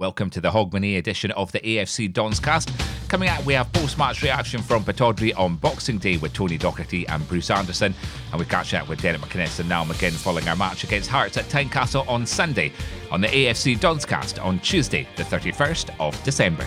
Welcome to the Hogmanay edition of the AFC Dons cast. Coming out, we have post match reaction from Pittodrie on Boxing Day with Tony Docherty and Bruce Anderson. And we catch up with Derek McInnes and Niall McGinn following our match against Hearts at Tynecastle on Sunday on the AFC Dons cast on Tuesday, the 31st of December.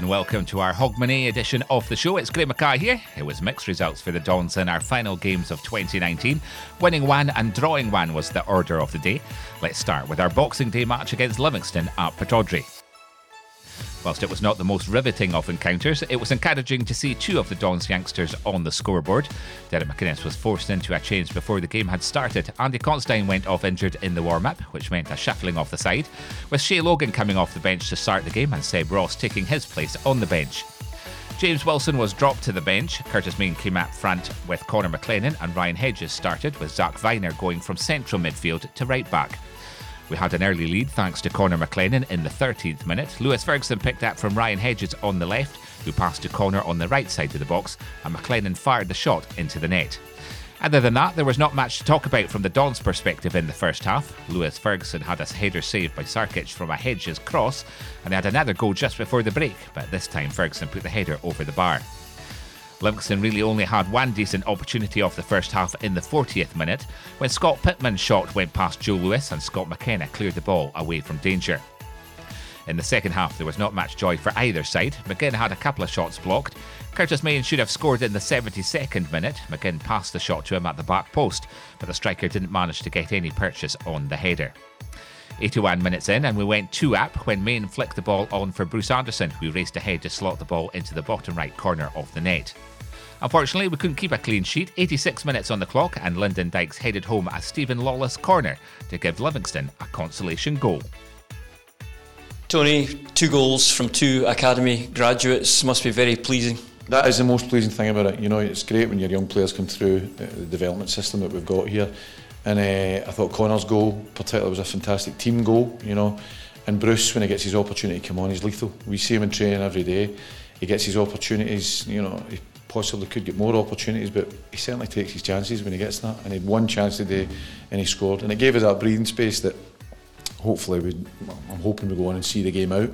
and welcome to our Hogmanay edition of the show. It's Graeme Mackay here. It was mixed results for the Dons in our final games of 2019. Winning one and drawing one was the order of the day. Let's start with our Boxing Day match against Livingston at Pittodrie. Whilst it was not the most riveting of encounters, it was encouraging to see two of the Dons youngsters on the scoreboard. Derek McInnes was forced into a change before the game had started. Andy Considine went off injured in the warm up, which meant a shuffling off the side, with Shay Logan coming off the bench to start the game and Seb Ross taking his place on the bench. James Wilson was dropped to the bench. Curtis Main came up front with Connor McLennan, and Ryan Hedges started with Zak Vyner going from central midfield to right back. We had an early lead thanks to Connor McLennan in the 13th minute. Lewis Ferguson picked up from Ryan Hedges on the left, who passed to Connor on the right side of the box, and McLennan fired the shot into the net. Other than that, there was not much to talk about from the Dons' perspective in the first half. Lewis Ferguson had a header saved by Sarkic from a Hedges cross, and they had another goal just before the break, but this time Ferguson put the header over the bar. Livingston really only had one decent opportunity off the first half in the 40th minute when Scott Pittman's shot went past Joe Lewis and Scott McKenna cleared the ball away from danger. In the second half, there was not much joy for either side. McGinn had a couple of shots blocked. Curtis Main should have scored in the 72nd minute. McGinn passed the shot to him at the back post, but the striker didn't manage to get any purchase on the header. 81 minutes in, and we went two up when Main flicked the ball on for Bruce Anderson, who raced ahead to slot the ball into the bottom right corner of the net. Unfortunately, we couldn't keep a clean sheet. 86 minutes on the clock, and Lyndon Dykes headed home a Stephen Lawless corner to give Livingston a consolation goal. Tony, two goals from two academy graduates must be very pleasing. That is the most pleasing thing about it. You know, it's great when your young players come through uh, the development system that we've got here. And uh, I thought Connor's goal, particularly, was a fantastic team goal. You know, and Bruce, when he gets his opportunity to come on, he's lethal. We see him in training every day. He gets his opportunities. You know, he possibly could get more opportunities, but he certainly takes his chances when he gets that. And he had one chance today, and he scored. And it gave us that breathing space that hopefully we, I'm hoping we go on and see the game out.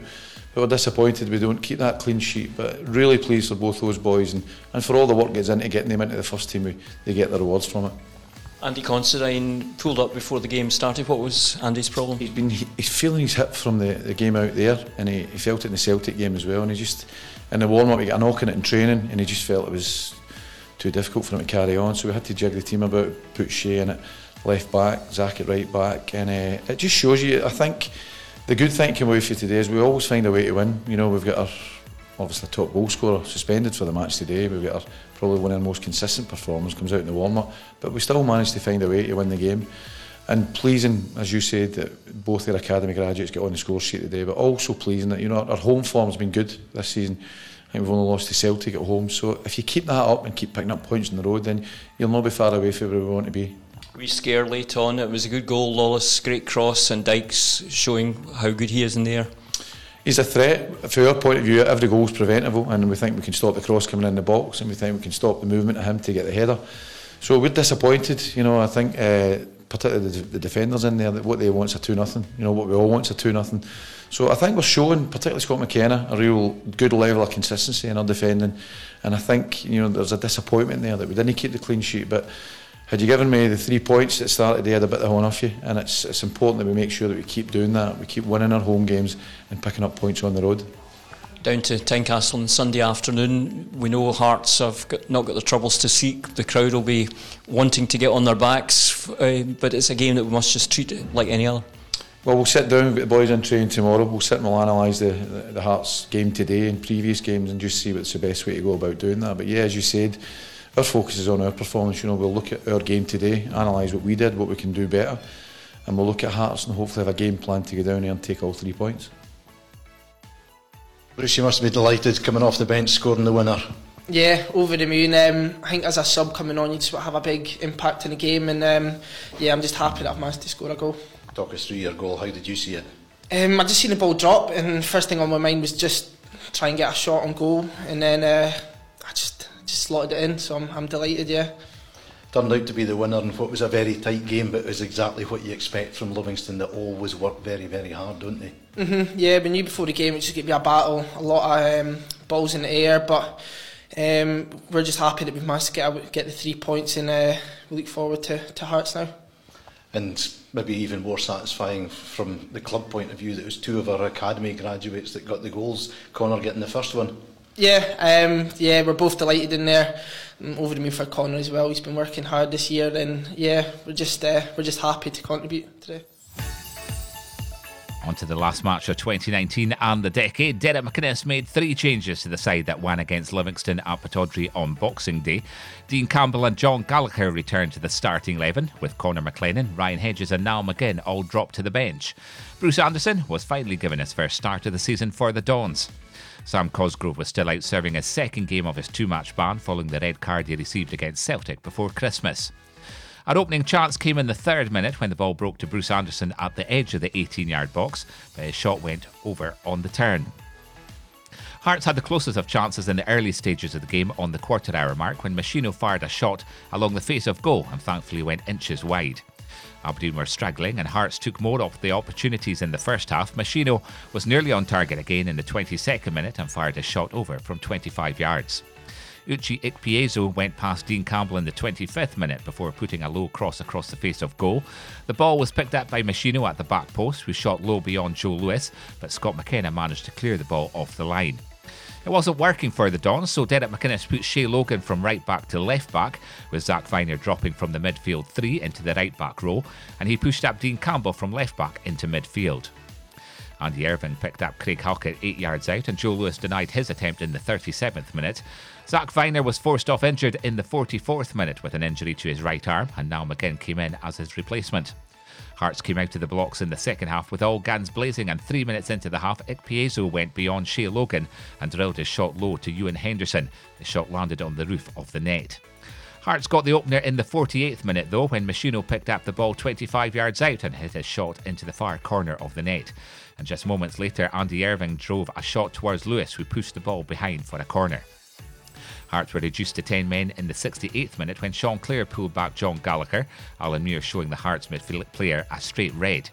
But we're disappointed we don't keep that clean sheet. But really pleased for both those boys and, and for all the work that gets into getting them into the first team. We, they get the rewards from it. Andy Considine pulled up before the game started. What was Andy's problem? He's been he's feeling his hip from the, the game out there, and he, he felt it in the Celtic game as well. And he just in the warm up he got a knock in it in training, and he just felt it was too difficult for him to carry on. So we had to jig the team about, put Shay in it left back, Zak at right back, and uh, it just shows you. I think the good thing came away for today is we always find a way to win. You know, we've got our obviously top goal scorer suspended for the match today. We've got our probably one of the most consistent performers comes out in the warm up, but we still managed to find a way to win the game. And pleasing, as you said, that both their academy graduates get on the score sheet today, but also pleasing that you know our home form has been good this season. I think we've only lost to Celtic at home, so if you keep that up and keep picking up points on the road, then you'll not be far away from where we want to be. We scare late on. It was a good goal. Lawless, great cross, and Dykes showing how good he is in there. He's a threat. From our point of view, every goal is preventable, and we think we can stop the cross coming in the box, and we think we can stop the movement of him to get the header. So we're disappointed. You know, I think uh, particularly the, the defenders in there that what they want is a two nothing. You know, what we all want is a two nothing. So I think we're showing, particularly Scott McKenna, a real good level of consistency in our defending, and I think you know there's a disappointment there that we didn't keep the clean sheet, but had you given me the three points at the start of the day, I'd have bit the horn off you. And it's, it's important that we make sure that we keep doing that. We keep winning our home games and picking up points on the road. Down to Tynecastle on Sunday afternoon. We know Hearts have got, not got the troubles to seek. The crowd will be wanting to get on their backs, uh, but it's a game that we must just treat it like any other. Well, we'll sit down with the boys in training tomorrow. We'll sit and we'll analyse the, the, the Hearts game today and previous games and just see what's the best way to go about doing that. But yeah, as you said, our focus is on our performance. You know, we'll look at our game today, analyse what we did, what we can do better, and we'll look at Hearts and hopefully have a game plan to go down there and take all three points. Bruce, you must be delighted coming off the bench, scoring the winner. Yeah, over the moon. Um, I think as a sub coming on, you just have a big impact in the game, and um, yeah, I'm just happy that I've managed to score a goal. Talk us through your goal. How did you see it? Um, I just seen the ball drop, and first thing on my mind was just try and get a shot on goal, and then uh, I just just slotted it in. So I'm, I'm delighted. Yeah. Turned out to be the winner in what was a very tight game, but it was exactly what you expect from Livingston. That always work very, very hard, don't they? Mm-hmm, yeah, we knew before the game it was going to be a battle, a lot of um, balls in the air, but um, we're just happy that we've managed to get get the three points, and uh, we look forward to, to Hearts now. And maybe even more satisfying from the club point of view that it was two of our academy graduates that got the goals. Connor getting the first one. Yeah, um, yeah, we're both delighted in there. Um, over to me for Connor as well. He's been working hard this year, and yeah, we're just uh, we're just happy to contribute today. On to the last match of 2019 and the decade. Derek McInnes made three changes to the side that won against Livingston at Pittodrie on Boxing Day. Dean Campbell and John Gallagher returned to the starting 11, with Connor McLennan, Ryan Hedges, and Niall McGinn all dropped to the bench. Bruce Anderson was finally given his first start of the season for the Dons. Sam Cosgrove was still out serving his second game of his two match ban following the red card he received against Celtic before Christmas. Our opening chance came in the third minute when the ball broke to Bruce Anderson at the edge of the 18 yard box, but his shot went over on the turn. Hearts had the closest of chances in the early stages of the game on the quarter hour mark when Meshino fired a shot along the face of goal and thankfully went inches wide. Aberdeen were struggling and Hearts took more of the opportunities in the first half. Meshino was nearly on target again in the 22nd minute and fired a shot over from 25 yards. Uche Ikpeazu went past Dean Campbell in the 25th minute before putting a low cross across the face of goal. The ball was picked up by Meshino at the back post, who shot low beyond Joe Lewis, but Scott McKenna managed to clear the ball off the line. It wasn't working for the Dons, so Derek McInnes put Shay Logan from right back to left back, with Zak Vyner dropping from the midfield three into the right back row, and he pushed up Dean Campbell from left back into midfield. Andy Irving picked up Craig Halkett eight yards out, and Joe Lewis denied his attempt in the 37th minute. Zak Vyner was forced off injured in the 44th minute with an injury to his right arm, and now McGinn came in as his replacement. Hearts came out of the blocks in the second half with all guns blazing, and three minutes into the half, Ikpeazu went beyond Shay Logan and drilled his shot low to Ewan Henderson. The shot landed on the roof of the net. Hearts got the opener in the 48th minute though when Meshino picked up the ball 25 yards out and hit his shot into the far corner of the net. And just moments later, Andy Irving drove a shot towards Lewis, who pushed the ball behind for a corner. Hearts were reduced to 10 men in the 68th minute when Sean Clare pulled back John Gallagher, Alan Muir showing the Hearts midfield player a straight red.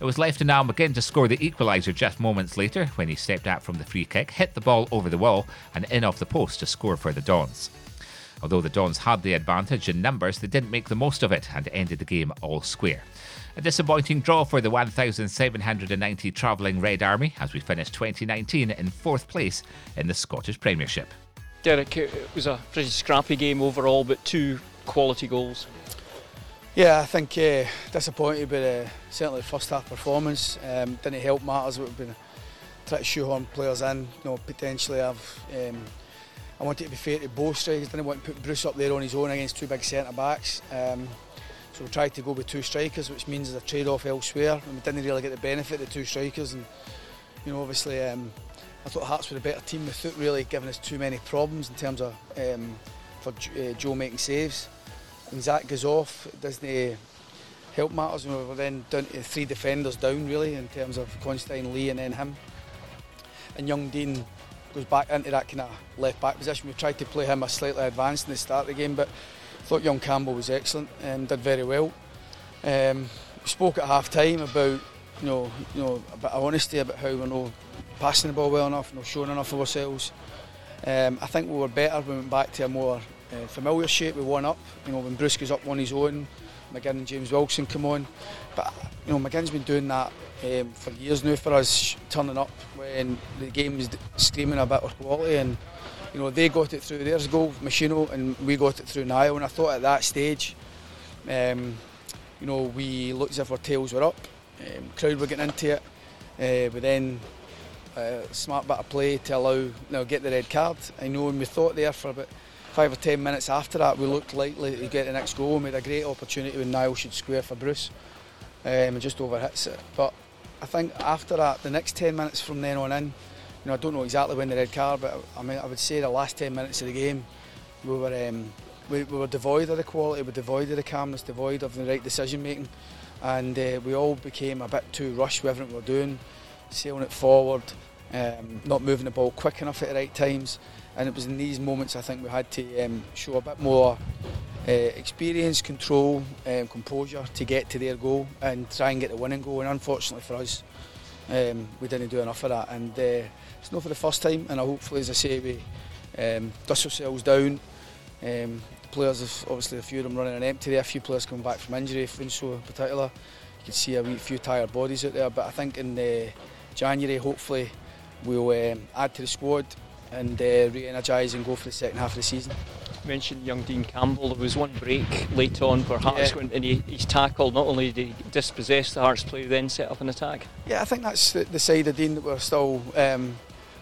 It was left to Niall McGinn to score the equaliser just moments later when he stepped out from the free kick, hit the ball over the wall, and in off the post to score for the Dons. Although the Dons had the advantage in numbers, they didn't make the most of it and ended the game all square. A disappointing draw for the 1,790 travelling Red Army as we finished 2019 in fourth place in the Scottish Premiership. Derek, it was a pretty scrappy game overall, but two quality goals. Yeah, I think uh, disappointed with uh, certainly first half performance. Um, didn't help matters. We've been trying to shoehorn players in. You know, potentially have. Um, I wanted to be fair to both strikers. Didn't want to put Bruce up there on his own against two big centre backs. Um, so we tried to go with two strikers, which means there's a trade-off elsewhere, and we didn't really get the benefit of the two strikers. And you know, obviously. Um, I thought Hearts were a better team without really giving us too many problems in terms of um, for uh, Joe making saves. When Zak goes off, doesn't uh, help matters. And We were then down to three defenders down really in terms of Considine, Lee, and then him. And young Dean goes back into that kind of left back position. We tried to play him a slightly advanced in the start of the game, but I thought young Campbell was excellent and did very well. Um, we spoke at half time about you know, you know, a bit of honesty about how we're passing the ball well enough, not showing enough of ourselves. Um, I think we were better when we went back to a more uh, familiar shape with one up. You know, when Bruce goes up on his own, McGinn and James Wilson come on. But you know, McGinn's been doing that um, for years now for us, turning up when the game is screaming a bit of quality. And you know, they got it through theirs goal, Meshino, and we got it through Niall. And I thought at that stage, um, you know, we looked as if our tails were up. Um, crowd were getting into it. Uh, but then smart bit of play to allow you know, get the red card. I know, and we thought there for about five or ten minutes after that, we looked likely to get the next goal. We had a great opportunity when Niall should square for Bruce, um, and just overhits it. But I think after that, the next ten minutes from then on in, you know, I don't know exactly when the red card, but I mean, I would say the last ten minutes of the game, we were um, we, we were devoid of the quality, we were devoid of the calmness, devoid of the right decision making, and uh, we all became a bit too rushed with everything we were doing, sailing it forward, um, not moving the ball quick enough at the right times. And it was in these moments I think we had to um, show a bit more uh, experience, control, um, composure to get to their goal and try and get the winning goal. And unfortunately for us, um, we didn't do enough of that. And uh, it's not for the first time. And hopefully, as I say, we um, dust ourselves down. Um, players, have, obviously, a few of them running an empty there. A few players coming back from injury, Funso in particular. You can see a few tired bodies out there. But I think in uh, January, hopefully, we'll um, add to the squad and uh, re-energise and go for the second half of the season. You mentioned young Dean Campbell. There was one break late on where Hearts Yeah. went and he, he's tackled. Not only did he dispossess the Hearts player, then set up an attack. Yeah, I think that's the, the side of Dean that we're still um,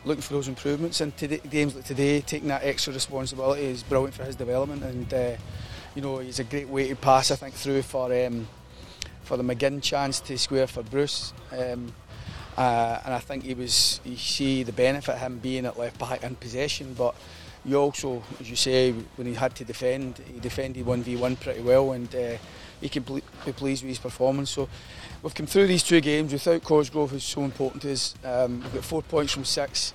looking for those improvements. And today, games like today, taking that extra responsibility is brilliant for his development. And uh, you know, he's a great way to pass, I think, through for um, for the McGinn chance to square for Bruce. Um, uh, and I think he was you see the benefit of him being at left back in possession, but you also, as you say, when he had to defend, he defended one v one pretty well, and uh, he can be pleased with his performance. So we've come through these two games without Cosgrove, who's so important to us. Um, we've got four points from six.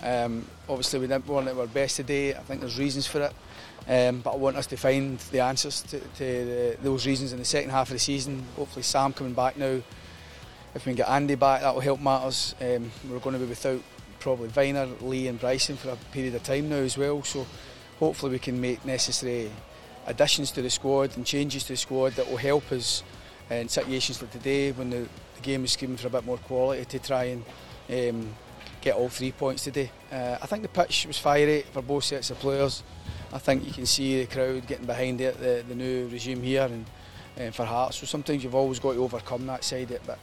Um, obviously, we didn't at our best today. I think there's reasons for it. Um, but I want us to find the answers to, to the, those reasons in the second half of the season. Hopefully, Sam coming back now if we can get Andy back, that will help matters. Um, we're going to be without probably Vyner, Lee, and Bryson for a period of time now as well. So hopefully we can make necessary additions to the squad and changes to the squad that will help us in situations like today when the, the game is screaming for a bit more quality to try and um, get all three points today. Uh, I think the pitch was fiery for both sets of players. I think you can see the crowd getting behind it, the, the new regime here and uh, for Hearts. So sometimes you've always got to overcome that side of it. But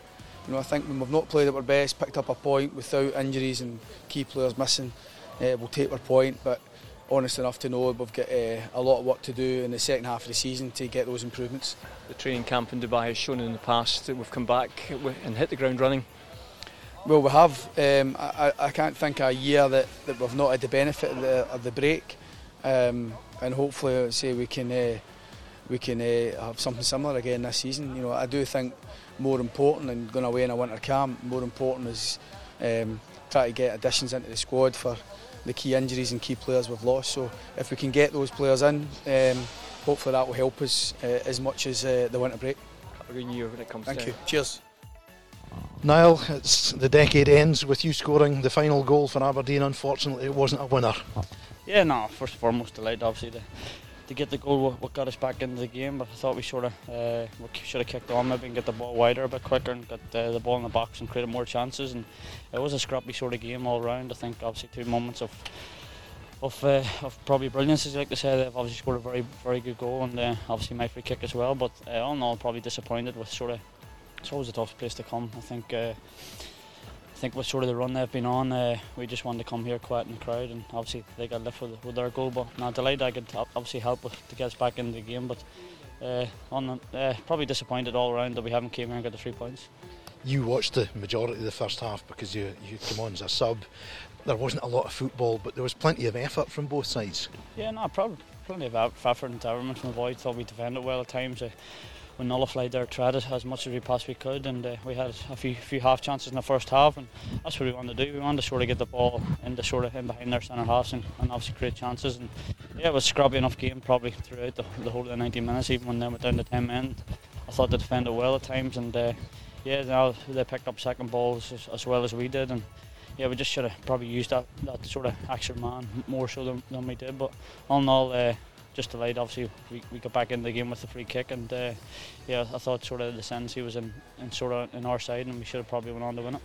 you know, I think when we've not played at our best, picked up a point without injuries and key players missing, uh, we'll take our point. But honest enough to know we've got uh, a lot of work to do in the second half of the season to get those improvements. The training camp in Dubai has shown in the past that we've come back and hit the ground running. Well, we have. Um, I, I can't think of a year that, that we've not had the benefit of the, of the break, um, and hopefully, say we can uh, we can uh, have something similar again this season. You know, I do think more important than going away in a winter camp. More important is um, try to get additions into the squad for the key injuries and key players we've lost. So if we can get those players in, um, hopefully that will help us uh, as much as uh, the winter break. Have a good year when it comes Thank to you. Cheers. Niall, it's the decade ends with you scoring the final goal for Aberdeen. Unfortunately, it wasn't a winner. Yeah, no, first and foremost, delighted obviously to, to get the goal what, got us back into the game, but I thought we sort of uh, should have kicked on maybe and get the ball wider a bit quicker and got uh, the ball in the box and created more chances. And it was a scrappy sort of game all round. I think obviously two moments of of, uh, of probably brilliance, as you like to say. They've obviously scored a very very good goal and uh, obviously my free kick as well. But uh, all in all, probably disappointed with sort of. It's always a tough place to come. I think. I think with sort of the run they've been on, uh, we just wanted to come here quiet in the crowd, and obviously they got left with, with their goal. But now delighted I could obviously help with, to get us back into the game. But uh, on the, uh, probably disappointed all around that we haven't came here and got the three points. You watched the majority of the first half because you you come on as a sub. There wasn't a lot of football, but there was plenty of effort from both sides. Yeah, no, probably plenty of effort and environment from the boys. Thought we defended well at times. Uh, we nullified their threat as much as we possibly could, and uh, we had a few few half chances in the first half, and that's what we wanted to do. We wanted to sort of get the ball in the sort of in behind their centre halves and, and obviously create chances. And yeah, it was a scrappy enough game probably throughout the, the whole of the 90 minutes, even when they were down to 10 men. I thought they defended well at times, and uh, yeah, now they picked up second balls as, as well as we did, and yeah, we just should have probably used that, that sort of extra man more so than, than we did. But all in all, uh, just delighted. Obviously, we, we got back in the game with the free kick, and uh, yeah, I thought sort of the sense he was in, in sort of in our side, and we should have probably went on to win it.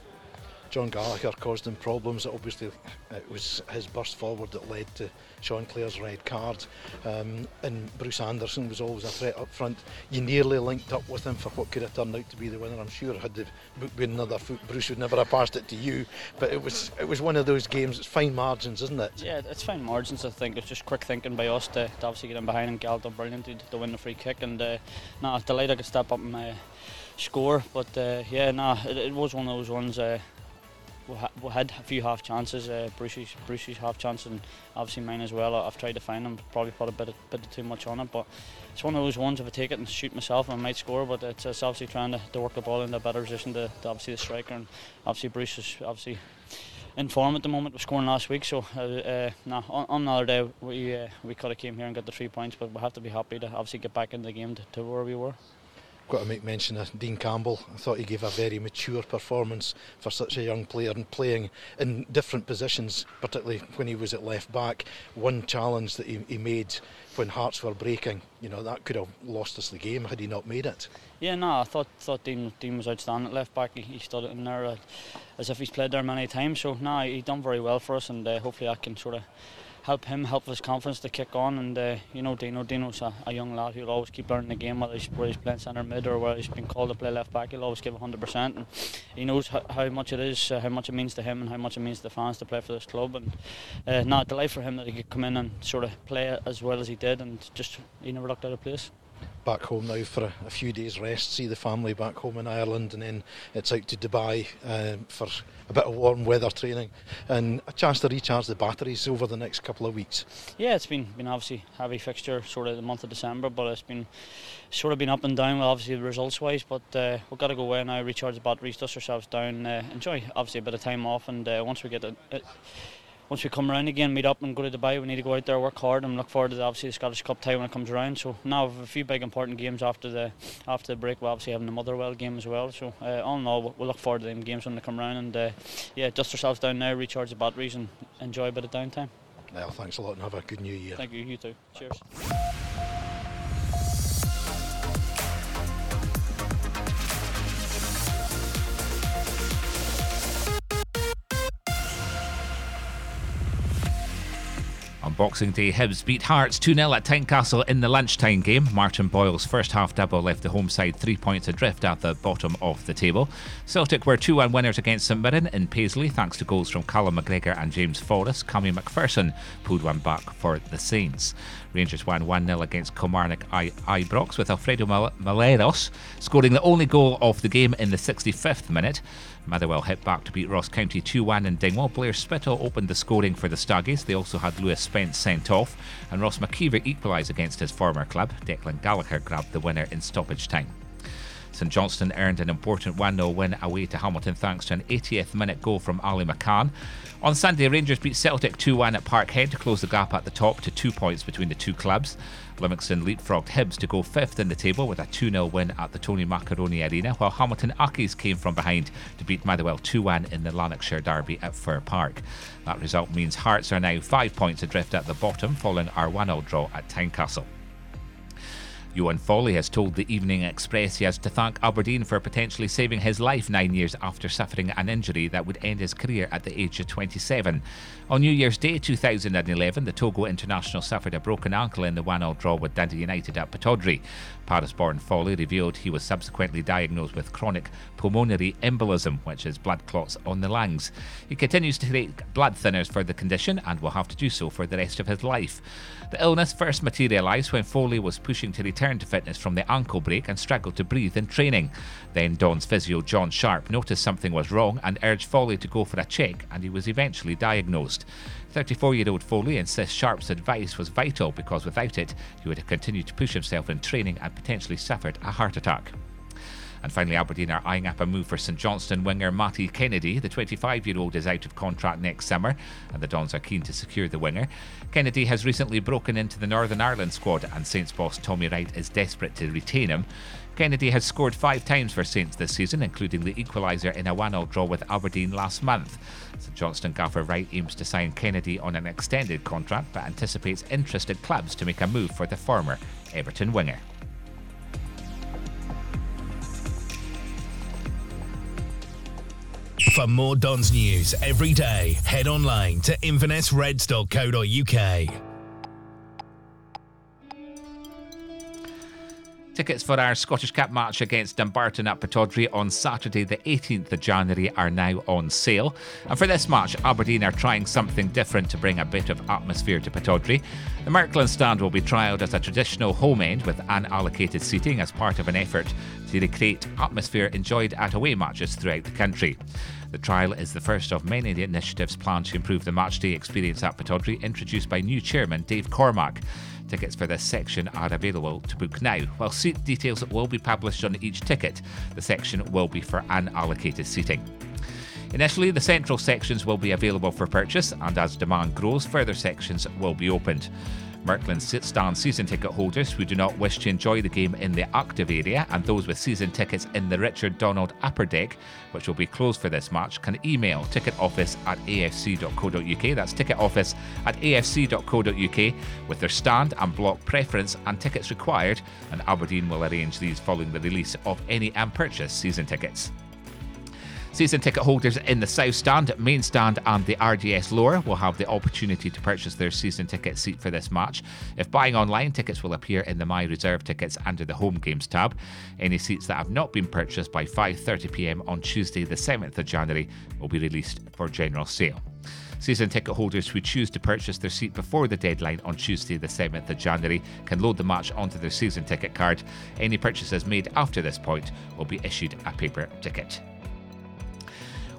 John Gallagher caused him problems. Obviously, it was his burst forward that led to Sean Clare's red card. Um, and Bruce Anderson was always a threat up front. You nearly linked up with him for what could have turned out to be the winner. I'm sure had the book been another foot, Bruce would never have passed it to you. But it was it was one of those games. It's fine margins, isn't it? Yeah, it's fine margins. I think it's just quick thinking by us to, to obviously get in behind and Gal done brilliant to, to win the free kick. And uh, nah, delighted I could step up and uh, score. But uh, yeah, nah, it, it was one of those ones. Uh, we, ha- we had a few half chances, uh, half chance and obviously mine as well. I've tried to find them, probably put a bit of, bit too much on it, but it's one of those ones if I take it and shoot myself I might score, but it's, it's obviously trying to, to work the ball in a better position to, to obviously the striker and obviously Bruce is obviously in form at the moment. We're scoring last week, so uh, uh, nah, on, on another day we uh, we could have came here and got the three points, but we have to be happy to obviously get back in the game to, to where we were got to make mention of Dean Campbell. I thought he gave a very mature performance for such a young player and playing in different positions, particularly when he was at left back. One challenge that he, he made when Hearts were breaking, you know, that could have lost us the game had he not made it. Yeah, no, I thought thought Dean, Dean was outstanding at left back. He, he stood in there uh, as if he's played there many times. So, no, he done very well for us, and uh, hopefully I can sort of help him, help his confidence to kick on. And uh, you know, Dino, Dino's a, a young lad who'll always keep learning the game, whether he's, where he's playing centre mid or whether he's been called to play left back. He'll always give 100%. And he knows how, how much it is, uh, how much it means to him, and how much it means to the fans to play for this club. And uh, not a delight for him that he could come in and sort of play as well as he did, and just he never looked out of place back home now for a, a, few days rest, see the family back home in Ireland, and then it's out to Dubai uh, for a bit of warm weather training and a chance to recharge the batteries over the next couple of weeks. Yeah, it's been been obviously heavy fixture sort of the month of December, but it's been sort of been up and down, well, obviously results wise. But uh, we've got to go away now, recharge the batteries, dust ourselves down, uh, enjoy obviously a bit of time off, and uh, once we get it, it once we come around again, meet up and go to Dubai, we need to go out there, work hard, and look forward to the, obviously the Scottish Cup tie when it comes around. So now we have a few big important games after the after the break. We're obviously having the Motherwell game as well. So uh, all in all, we'll look forward to them games when they come around, and uh, yeah, dust ourselves down now, recharge the batteries, and enjoy a bit of downtime. Well, thanks a lot, and have a good new year. Thank you. You too. Cheers. Boxing Day, Hibs beat Hearts 2 0 at Tynecastle in the lunchtime game. Martin Boyle's first half double left the home side three points adrift at the bottom of the table. Celtic were 2 1 winners against St Mirren in Paisley thanks to goals from Callum McGregor and James Forrest. Cammy McPherson pulled one back for the Saints. Rangers won 1 0 against Kilmarnock I- Ibrox with Alfredo Mal- Morelos scoring the only goal of the game in the 65th minute. Motherwell hit back to beat Ross County 2 1 in Dingwall. Blair Spittal opened the scoring for the Staggies. They also had Lewis Spence sent off, and Ross McKeever equalised against his former club. Declan Gallagher grabbed the winner in stoppage time. St Johnstone earned an important 1 0 win away to Hamilton thanks to an 80th minute goal from Ali McCann. On Sunday, Rangers beat Celtic 2 1 at Parkhead to close the gap at the top to two points between the two clubs. Livingston leapfrogged Hibs to go fifth in the table with a 2 0 win at the Tony Macaroni Arena, while Hamilton Accies came from behind to beat Motherwell 2 1 in the Lanarkshire Derby at Fir Park. That result means Hearts are now five points adrift at the bottom following our 1 0 draw at Tynecastle. Yoann Folly has told the Evening Express he has to thank Aberdeen for potentially saving his life nine years after suffering an injury that would end his career at the age of 27. On New Year's Day 2011, the Togo international suffered a broken ankle in the 1 0 draw with Dundee United at Pittodrie. Paris born Folly revealed he was subsequently diagnosed with chronic pulmonary embolism, which is blood clots on the lungs. He continues to take blood thinners for the condition and will have to do so for the rest of his life. The illness first materialised when Foley was pushing to return to fitness from the ankle break and struggled to breathe in training. Then Don's physio John Sharp noticed something was wrong and urged Folly to go for a check, and he was eventually diagnosed. 34 year old Folly insists Sharp's advice was vital because without it, he would have continued to push himself in training and potentially suffered a heart attack. And finally, Aberdeen are eyeing up a move for St Johnstone winger Matty Kennedy. The 25 year old is out of contract next summer, and the Dons are keen to secure the winger. Kennedy has recently broken into the Northern Ireland squad, and Saints boss Tommy Wright is desperate to retain him. Kennedy has scored five times for Saints this season, including the equaliser in a 1 0 draw with Aberdeen last month. St Johnstone gaffer Wright aims to sign Kennedy on an extended contract but anticipates interested clubs to make a move for the former Everton winger. For more Dons news every day, head online to invernessreds.co.uk. Tickets for our Scottish Cup match against Dumbarton at Pittodrie on Saturday, the 18th of January, are now on sale. And for this match, Aberdeen are trying something different to bring a bit of atmosphere to Pittodrie. The Merkland stand will be trialled as a traditional home end with unallocated seating as part of an effort to recreate atmosphere enjoyed at away matches throughout the country. The trial is the first of many initiatives planned to improve the matchday experience at Pittodrie, introduced by new chairman Dave Cormack. Tickets for this section are available to book now. While seat details will be published on each ticket, the section will be for unallocated seating. Initially, the central sections will be available for purchase, and as demand grows, further sections will be opened. Merkland stand season ticket holders who do not wish to enjoy the game in the active area and those with season tickets in the Richard Donald upper deck, which will be closed for this match, can email ticket office at afc.co.uk. That's ticket office at afc.co.uk with their stand and block preference and tickets required, and Aberdeen will arrange these following the release of any and purchase season tickets. Season ticket holders in the South Stand, Main Stand, and the RDS Lower will have the opportunity to purchase their season ticket seat for this match. If buying online, tickets will appear in the My Reserve tickets under the Home Games tab. Any seats that have not been purchased by 5.30pm on Tuesday, the 7th of January, will be released for general sale. Season ticket holders who choose to purchase their seat before the deadline on Tuesday, the 7th of January, can load the match onto their season ticket card. Any purchases made after this point will be issued a paper ticket.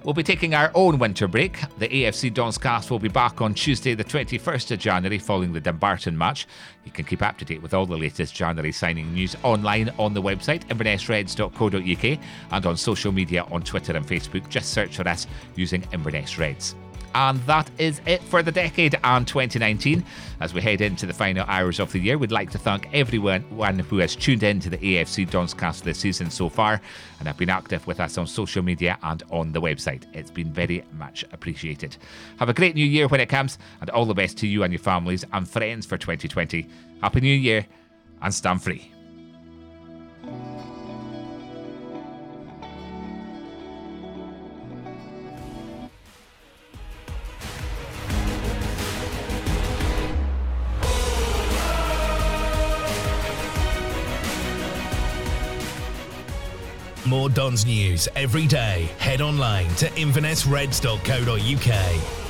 We'll be taking our own winter break. The AFC Dons cast will be back on Tuesday, the 21st of January, following the Dumbarton match. You can keep up to date with all the latest January signing news online on the website, invernessreds.co.uk, and on social media on Twitter and Facebook. Just search for us using Inverness Reds. And that is it for the decade and 2019. As we head into the final hours of the year, we'd like to thank everyone who has tuned in to the AFC Donscast this season so far and have been active with us on social media and on the website. It's been very much appreciated. Have a great new year when it comes, and all the best to you and your families and friends for 2020. Happy New Year and stand free. More Dons news every day. Head online to invernessreds.co.uk.